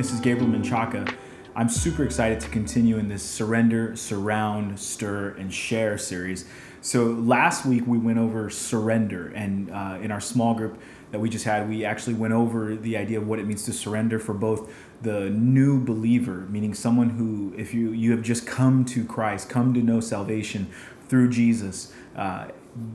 This is Gabriel Menchaca. I'm super excited to continue in this surrender, surround, stir, and share series. So last week we went over surrender, and uh, in our small group that we just had, we actually went over the idea of what it means to surrender for both the new believer, meaning someone who, if you you have just come to Christ, come to know salvation through Jesus. Uh,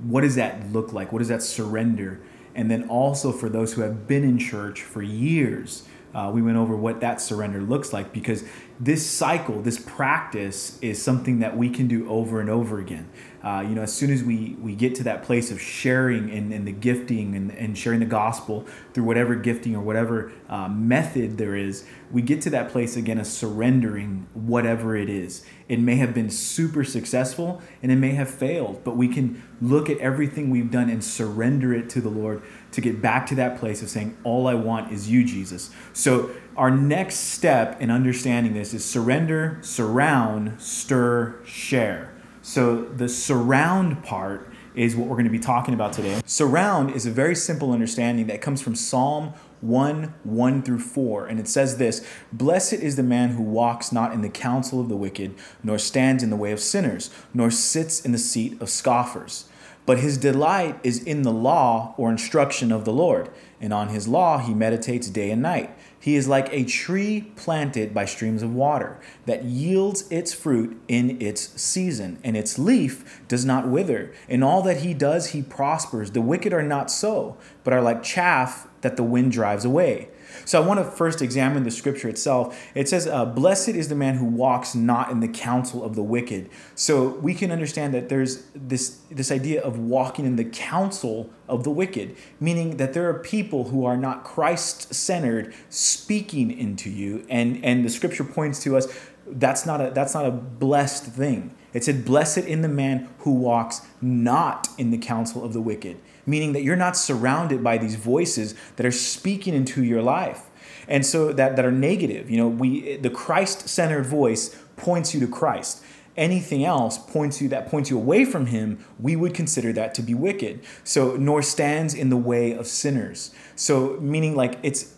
what does that look like? What does that surrender? And then also for those who have been in church for years, uh, we went over what that surrender looks like because this cycle, this practice is something that we can do over and over again. Uh, you know, as soon as we, we get to that place of sharing and, and the gifting and, and sharing the gospel through whatever gifting or whatever uh, method there is, we get to that place again of surrendering whatever it is. It may have been super successful and it may have failed, but we can look at everything we've done and surrender it to the Lord to get back to that place of saying, All I want is you, Jesus. So, our next step in understanding this is surrender, surround, stir, share. So the surround part is what we're going to be talking about today. Surround is a very simple understanding that comes from Psalm 1 1 through 4. And it says this Blessed is the man who walks not in the counsel of the wicked, nor stands in the way of sinners, nor sits in the seat of scoffers. But his delight is in the law or instruction of the Lord, and on his law he meditates day and night. He is like a tree planted by streams of water that yields its fruit in its season, and its leaf does not wither. In all that he does, he prospers. The wicked are not so, but are like chaff that the wind drives away. So I want to first examine the scripture itself. It says, uh, Blessed is the man who walks not in the counsel of the wicked. So we can understand that there's this, this idea of walking in the counsel of the wicked, meaning that there are people who are not Christ centered speaking into you. And, and the scripture points to us that's not a that's not a blessed thing. It said, Blessed in the man who walks not in the counsel of the wicked meaning that you're not surrounded by these voices that are speaking into your life. And so that, that are negative you know we the christ-centered voice points you to christ. Anything else points you that points you away from him we would consider that to be wicked. So nor stands in the way of sinners. So meaning like it's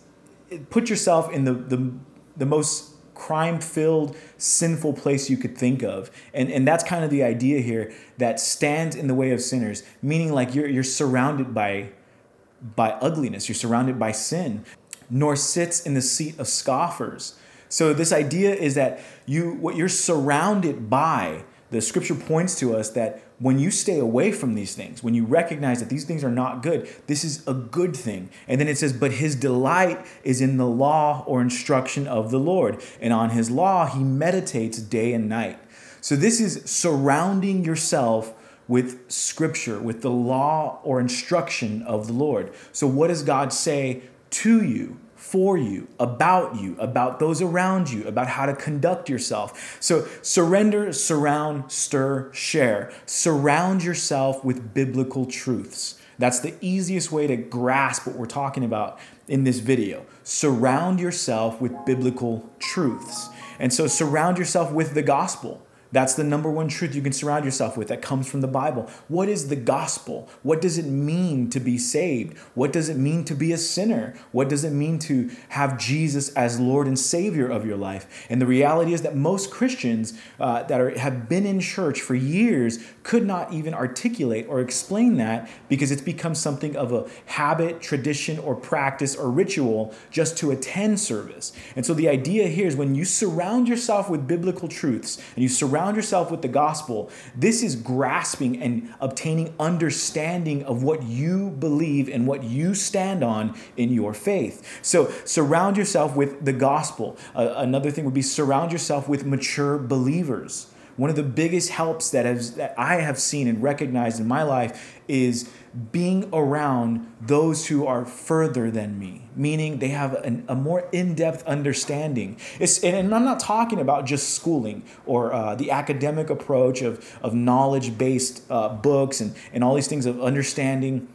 put yourself in the the, the most crime filled, sinful place you could think of. And, and that's kind of the idea here that stands in the way of sinners, meaning like you're, you're surrounded by, by ugliness, you're surrounded by sin, nor sits in the seat of scoffers. So this idea is that you what you're surrounded by the scripture points to us that when you stay away from these things, when you recognize that these things are not good, this is a good thing. And then it says, But his delight is in the law or instruction of the Lord. And on his law, he meditates day and night. So this is surrounding yourself with scripture, with the law or instruction of the Lord. So, what does God say to you? For you, about you, about those around you, about how to conduct yourself. So surrender, surround, stir, share. Surround yourself with biblical truths. That's the easiest way to grasp what we're talking about in this video. Surround yourself with biblical truths. And so surround yourself with the gospel. That's the number one truth you can surround yourself with that comes from the Bible. What is the gospel? What does it mean to be saved? What does it mean to be a sinner? What does it mean to have Jesus as Lord and Savior of your life? And the reality is that most Christians uh, that are, have been in church for years could not even articulate or explain that because it's become something of a habit, tradition, or practice or ritual just to attend service. And so the idea here is when you surround yourself with biblical truths and you surround surround yourself with the gospel, this is grasping and obtaining understanding of what you believe and what you stand on in your faith. So surround yourself with the gospel. Uh, another thing would be surround yourself with mature believers. One of the biggest helps that, has, that I have seen and recognized in my life is being around those who are further than me, meaning they have an, a more in depth understanding. It's, and I'm not talking about just schooling or uh, the academic approach of, of knowledge based uh, books and, and all these things of understanding.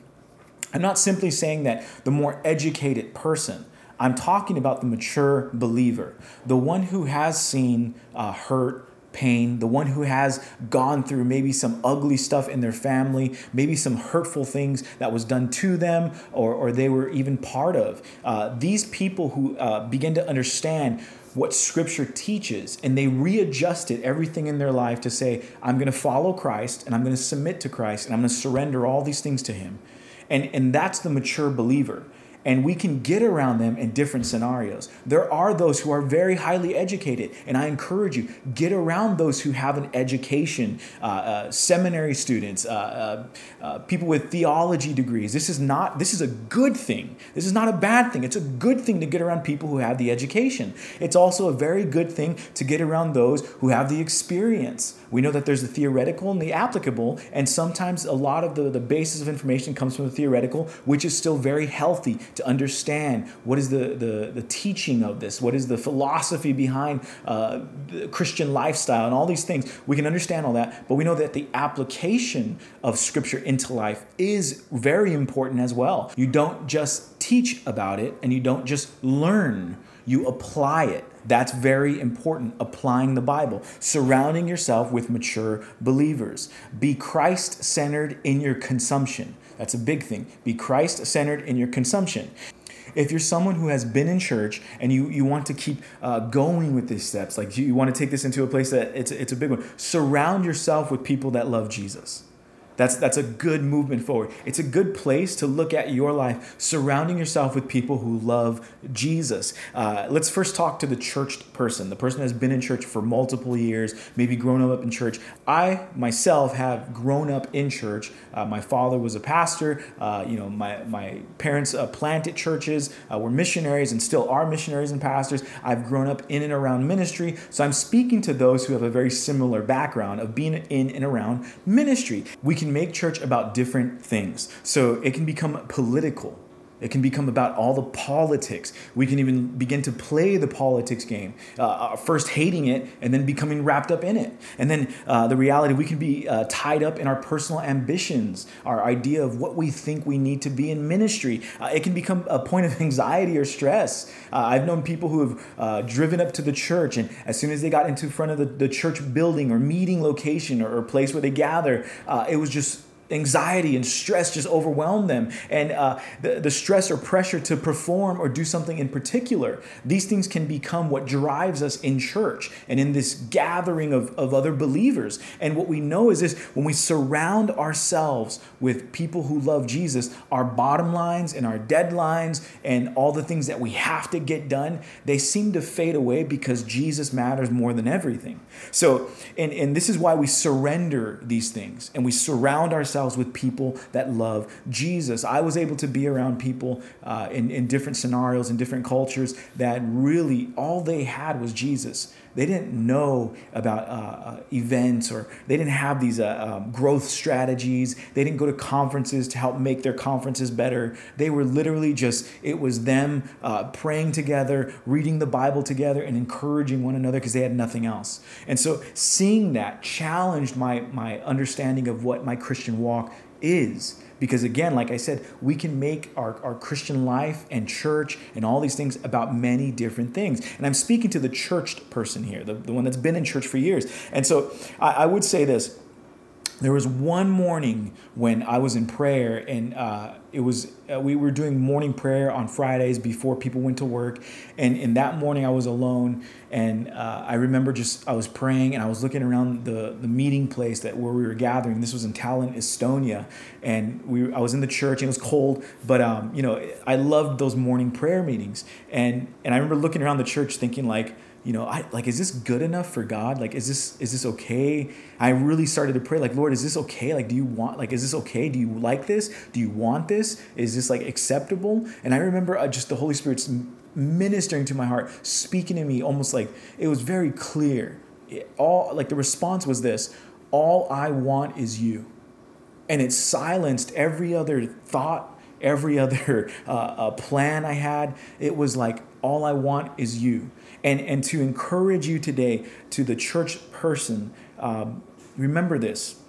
I'm not simply saying that the more educated person, I'm talking about the mature believer, the one who has seen uh, hurt, pain, the one who has gone through maybe some ugly stuff in their family, maybe some hurtful things that was done to them or, or they were even part of. Uh, these people who uh, begin to understand what scripture teaches and they readjusted everything in their life to say i'm going to follow christ and i'm going to submit to christ and i'm going to surrender all these things to him and, and that's the mature believer and we can get around them in different scenarios. There are those who are very highly educated, and I encourage you get around those who have an education, uh, uh, seminary students, uh, uh, uh people with theology degrees. This is not this is a good thing. This is not a bad thing. It's a good thing to get around people who have the education. It's also a very good thing to get around those who have the experience. We know that there's the theoretical and the applicable, and sometimes a lot of the, the basis of information comes from the theoretical, which is still very healthy to understand what is the, the, the teaching of this, what is the philosophy behind uh, the Christian lifestyle, and all these things. We can understand all that, but we know that the application of Scripture into life is very important as well. You don't just teach about it and you don't just learn, you apply it. That's very important, applying the Bible. Surrounding yourself with mature believers. Be Christ centered in your consumption. That's a big thing. Be Christ centered in your consumption. If you're someone who has been in church and you, you want to keep uh, going with these steps, like you, you want to take this into a place that it's, it's a big one, surround yourself with people that love Jesus. That's, that's a good movement forward. It's a good place to look at your life, surrounding yourself with people who love Jesus. Uh, let's first talk to the churched person, the person that's been in church for multiple years, maybe grown up in church. I myself have grown up in church. Uh, my father was a pastor. Uh, you know, my, my parents uh, planted churches, uh, were missionaries, and still are missionaries and pastors. I've grown up in and around ministry. So I'm speaking to those who have a very similar background of being in and around ministry. We can make church about different things. So it can become political. It can become about all the politics. We can even begin to play the politics game, uh, uh, first hating it and then becoming wrapped up in it. And then uh, the reality, we can be uh, tied up in our personal ambitions, our idea of what we think we need to be in ministry. Uh, it can become a point of anxiety or stress. Uh, I've known people who have driven up to the church, and as soon as they got into front of the, the church building or meeting location or, or place where they gather, it was just anxiety and stress just overwhelm them. And uh, the, the stress or pressure to perform or do something in particular these things can become what drives us in church and in this gathering of, of other believers. And what we know is this when we surround ourselves with people who love jesus our bottom lines and our deadlines and all the things that we have to get done they seem to fade away because jesus matters more than everything. So and, and this is why we surrender these things and we surround ourselves ourselves with people that love Jesus. I was able to be around people uh, in, in different scenarios, in different cultures, that really all they had was Jesus. They didn't know about uh, uh, events or they didn't have these uh, um, growth strategies. They didn't go to conferences to help make their conferences better. They were literally just, it was them uh, praying together, reading the Bible together, and encouraging one another because they had nothing else. And so seeing that challenged my, my understanding of what my Christian walk is. Because again like i said we can make our, our christian life and church and all these things about many different things. And i'm speaking to the churched person here the, the one that's been in church for years. And so I, I would say this there was one morning when I was in prayer, and uh, it was uh, we were doing morning prayer on Fridays before people went to work, and in that morning I was alone, and uh, I remember just I was praying and I was looking around the the meeting place that where we were gathering. This was in Tallinn, Estonia, and we I was in the church and it was cold, but um, you know I loved those morning prayer meetings, and and I remember looking around the church thinking like you know, I like, is this good enough for God? Like, is this is this okay? I really started to pray, like, Lord, is this okay? Like, do you want, like, is this okay? Do you like this? Do you want this? Is this like acceptable? And I remember uh, just the Holy Spirit's ministering to my heart, speaking to me, almost like it was very clear. It, all like the response was this: all I want is you, and it silenced every other thought, every other uh, uh, plan I had. It was like all I want is you and, and to encourage you today to the church person, um, remember this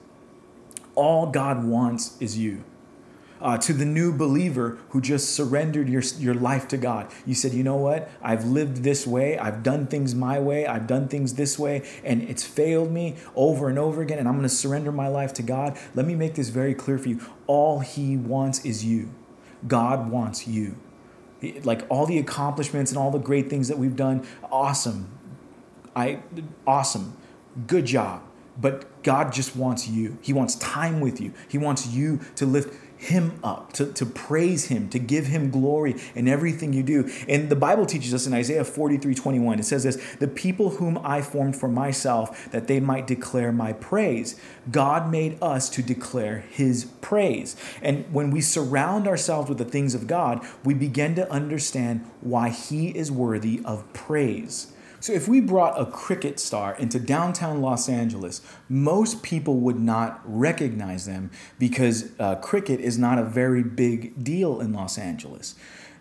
all God wants is you. Uh, to the new believer who just surrendered your, your life to God. You said, you know what? I've lived this way. I've done things my way. I've done things this way, and it's failed me over and over again, and I'm going to surrender my life to God. Let me make this very clear for you. All He wants is you. God wants you. Like all the accomplishments and all the great things that we've done, awesome. I awesome. Good job. But God just wants you. He wants time with you. He wants you to lift him up, to, to praise him, to give him glory in everything you do. And the Bible teaches us in Isaiah 43 21, it says this The people whom I formed for myself, that they might declare my praise. God made us to declare his praise. And when we surround ourselves with the things of God, we begin to understand why he is worthy of praise. So, if we brought a cricket star into downtown Los Angeles, most people would not recognize them because uh, cricket is not a very big deal in Los Angeles.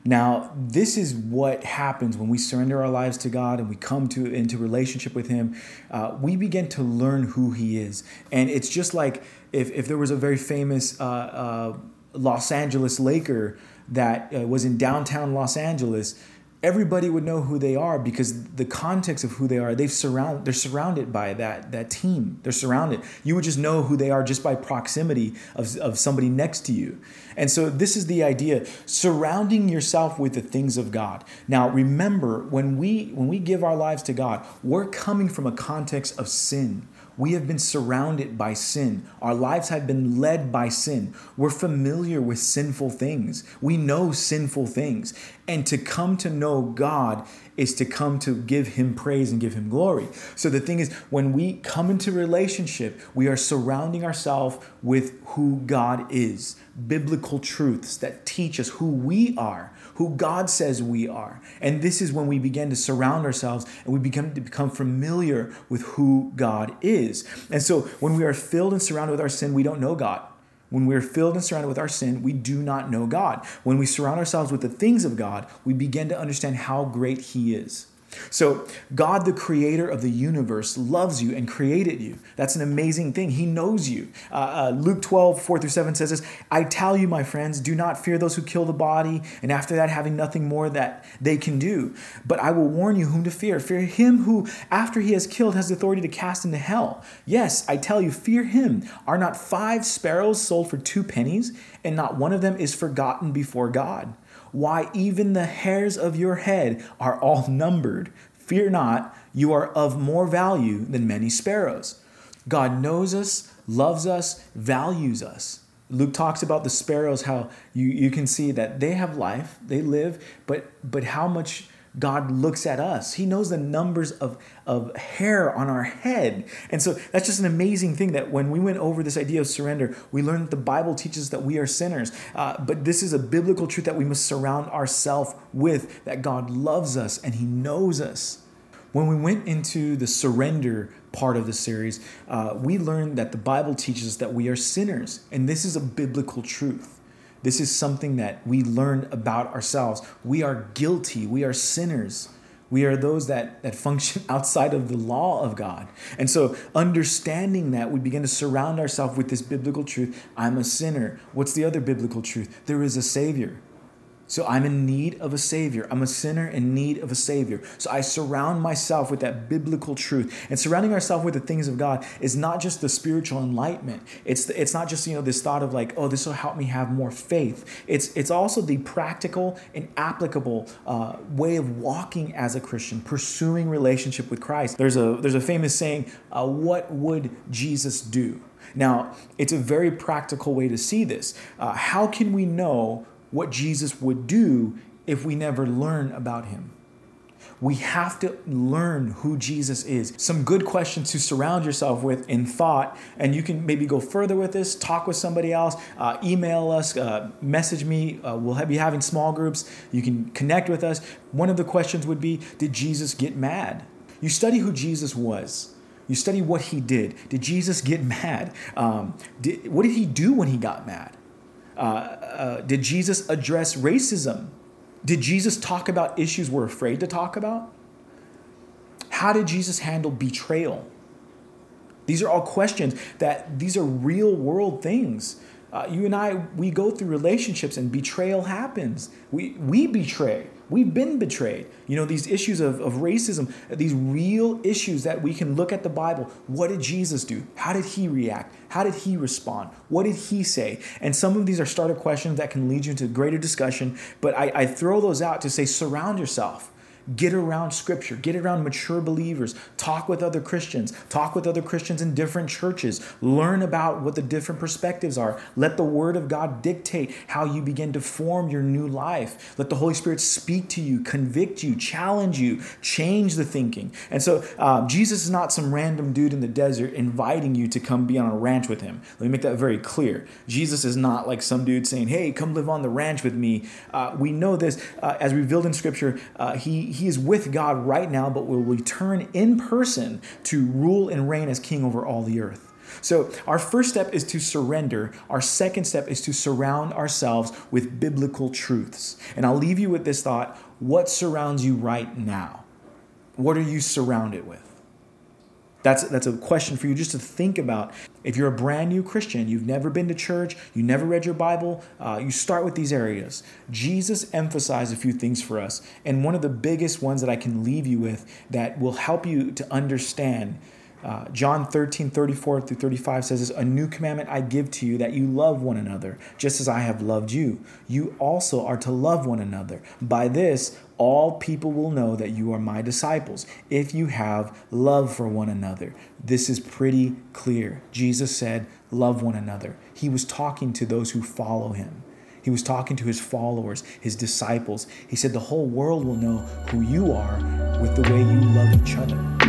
Now, this is what happens when we surrender our lives to God and we come to into relationship with Him. Uh, we begin to learn who He is, and it's just like if if there was a very famous uh, uh Los Angeles Laker that uh, was in downtown Los Angeles everybody would know who they are because the context of who they are they've surround they're surrounded by that that team. They're surrounded. You would just know who they are just by proximity of, of somebody next to you. And so this is the idea surrounding yourself with the things of god. Now remember when we when we give our lives to god we're coming from a context of sin we have been surrounded by sin. Our lives have been led by sin. We're familiar with sinful things. We know sinful things. And to come to know God is to come to give Him praise and give Him glory. So the thing is, when we come into relationship, we are surrounding ourselves with who God is, biblical truths that teach us who we are who God says we are. And this is when we begin to surround ourselves and we begin to become familiar with who God is. And so when we are filled and surrounded with our sin, we don't know God. When we're filled and surrounded with our sin, we do not know God. When we surround ourselves with the things of God, we begin to understand how great He is. So, God, the creator of the universe, loves you and created you. That's an amazing thing. He knows you. Uh, uh, Luke 12, 4 through 7 says this I tell you, my friends, do not fear those who kill the body, and after that, having nothing more that they can do. But I will warn you whom to fear. Fear him who, after he has killed, has authority to cast into hell. Yes, I tell you, fear him. Are not five sparrows sold for two pennies, and not one of them is forgotten before God? Why, even the hairs of your head are all numbered. Fear not, you are of more value than many sparrows. God knows us, loves us, values us. Luke talks about the sparrows, how you, you can see that they have life, they live, but but how much God looks at us. He knows the numbers of, of hair on our head. And so that's just an amazing thing that when we went over this idea of surrender, we learned that the Bible teaches that we are sinners. Uh, but this is a biblical truth that we must surround ourselves with that God loves us and He knows us. When we went into the surrender part of the series, uh, we learned that the Bible teaches that we are sinners. And this is a biblical truth. This is something that we learn about ourselves. We are guilty, we are sinners. We are those that, that function outside of the law of God. And so, understanding that, we begin to surround ourselves with this biblical truth I'm a sinner. What's the other biblical truth? There is a Savior. So I'm in need of a Savior. I'm a sinner in need of a Savior. So I surround myself with that biblical truth. And surrounding ourselves with the things of God is not just the spiritual enlightenment. It's, the, it's not just, you know, this thought of like, oh, this will help me have more faith. It's, it's also the practical and applicable uh, way of walking as a Christian, pursuing relationship with Christ. There's a, there's a famous saying, uh, what would Jesus do? Now, it's a very practical way to see this. Uh, how can we know what Jesus would do if we never learn about him. We have to learn who Jesus is. Some good questions to surround yourself with in thought, and you can maybe go further with this, talk with somebody else, uh, email us, uh, message me. Uh, we'll be having small groups. You can connect with us. One of the questions would be Did Jesus get mad? You study who Jesus was. You study what he did. Did Jesus get mad? Um, did, what did he do when he got mad? Uh, uh, did Jesus address racism? Did Jesus talk about issues we're afraid to talk about? How did Jesus handle betrayal? These are all questions that these are real world things. Uh, you and I, we go through relationships and betrayal happens. We, we betray. We've been betrayed. You know, these issues of, of racism, these real issues that we can look at the Bible. What did Jesus do? How did he react? How did he respond? What did he say? And some of these are starter questions that can lead you into greater discussion, but I, I throw those out to say surround yourself Get around scripture, get around mature believers, talk with other Christians, talk with other Christians in different churches, learn about what the different perspectives are. Let the word of God dictate how you begin to form your new life. Let the Holy Spirit speak to you, convict you, challenge you, change the thinking. And so, uh, Jesus is not some random dude in the desert inviting you to come be on a ranch with him. Let me make that very clear. Jesus is not like some dude saying, Hey, come live on the ranch with me. Uh, we know this uh, as revealed in scripture. Uh, he he is with God right now, but will return in person to rule and reign as king over all the earth. So, our first step is to surrender. Our second step is to surround ourselves with biblical truths. And I'll leave you with this thought what surrounds you right now? What are you surrounded with? That's, that's a question for you just to think about. If you're a brand new Christian, you've never been to church, you never read your Bible, uh, you start with these areas. Jesus emphasized a few things for us. And one of the biggest ones that I can leave you with that will help you to understand uh, John 13, 34 through 35 says this A new commandment I give to you that you love one another, just as I have loved you. You also are to love one another. By this, all people will know that you are my disciples if you have love for one another. This is pretty clear. Jesus said, Love one another. He was talking to those who follow him. He was talking to his followers, his disciples. He said, The whole world will know who you are with the way you love each other.